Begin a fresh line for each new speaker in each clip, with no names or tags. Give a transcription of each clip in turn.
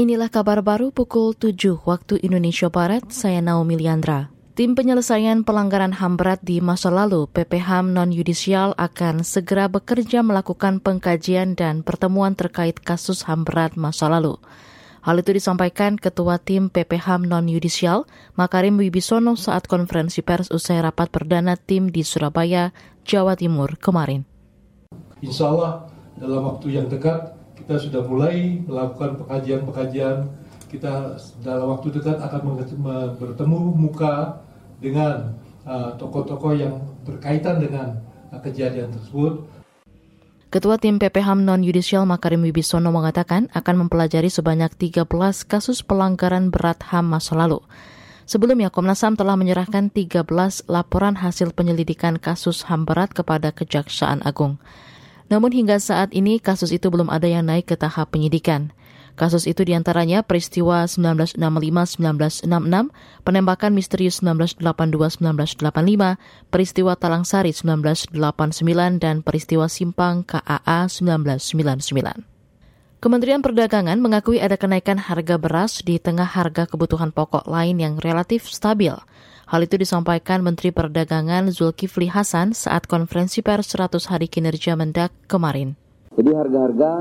Inilah kabar baru pukul 7 waktu Indonesia Barat, saya Naomi Liandra. Tim penyelesaian pelanggaran HAM berat di masa lalu, PPHAM non-yudisial akan segera bekerja melakukan pengkajian dan pertemuan terkait kasus HAM berat masa lalu. Hal itu disampaikan Ketua Tim PPHAM non-yudisial, Makarim Wibisono saat konferensi pers usai rapat perdana tim di Surabaya, Jawa Timur kemarin.
Insya Allah dalam waktu yang dekat kita sudah mulai melakukan pengkajian-pengkajian. Kita dalam waktu dekat akan bertemu muka dengan uh, tokoh-tokoh uh, yang berkaitan dengan uh, kejadian tersebut.
Ketua Tim PPHAM Non-Yudisial Makarim Wibisono mengatakan akan mempelajari sebanyak 13 kasus pelanggaran berat HAM masa lalu. Sebelumnya, Komnas HAM telah menyerahkan 13 laporan hasil penyelidikan kasus HAM berat kepada Kejaksaan Agung. Namun hingga saat ini kasus itu belum ada yang naik ke tahap penyidikan. Kasus itu di antaranya peristiwa 1965-1966, penembakan misterius 1982-1985, peristiwa Talang Sari 1989, dan peristiwa Simpang KAA 1999. Kementerian Perdagangan mengakui ada kenaikan harga beras di tengah harga kebutuhan pokok lain yang relatif stabil. Hal itu disampaikan Menteri Perdagangan Zulkifli Hasan saat konferensi pers 100 hari kinerja Mendak kemarin.
Jadi harga-harga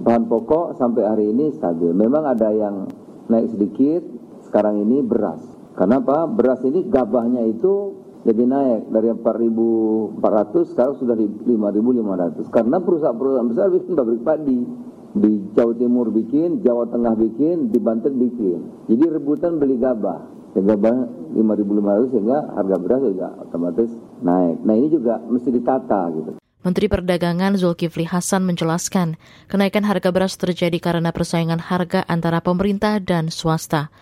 bahan pokok sampai hari ini stabil. Memang ada yang naik sedikit, sekarang ini beras. Kenapa? Beras ini gabahnya itu jadi naik dari 4.400 sekarang sudah di 5.500 karena perusahaan-perusahaan besar bikin pabrik padi di Jawa Timur bikin, Jawa Tengah bikin, di Banten bikin. Jadi rebutan beli gabah sehingga 5.500 sehingga harga beras juga otomatis naik. Nah ini juga mesti ditata gitu.
Menteri Perdagangan Zulkifli Hasan menjelaskan, kenaikan harga beras terjadi karena persaingan harga antara pemerintah dan swasta.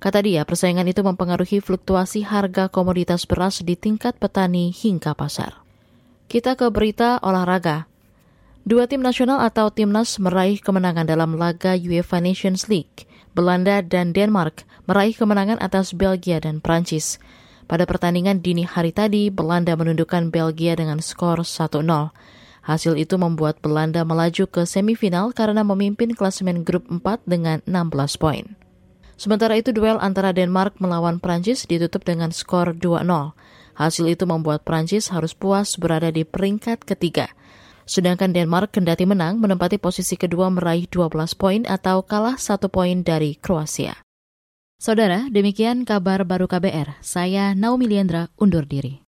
Kata dia, persaingan itu mempengaruhi fluktuasi harga komoditas beras di tingkat petani hingga pasar. Kita ke berita olahraga. Dua tim nasional atau timnas meraih kemenangan dalam laga UEFA Nations League. Belanda dan Denmark meraih kemenangan atas Belgia dan Prancis. Pada pertandingan dini hari tadi, Belanda menundukkan Belgia dengan skor 1-0. Hasil itu membuat Belanda melaju ke semifinal karena memimpin klasemen grup 4 dengan 16 poin. Sementara itu duel antara Denmark melawan Prancis ditutup dengan skor 2-0. Hasil itu membuat Prancis harus puas berada di peringkat ketiga. Sedangkan Denmark kendati menang menempati posisi kedua meraih 12 poin atau kalah satu poin dari Kroasia. Saudara, demikian kabar baru KBR. Saya Naomi Liandra undur diri.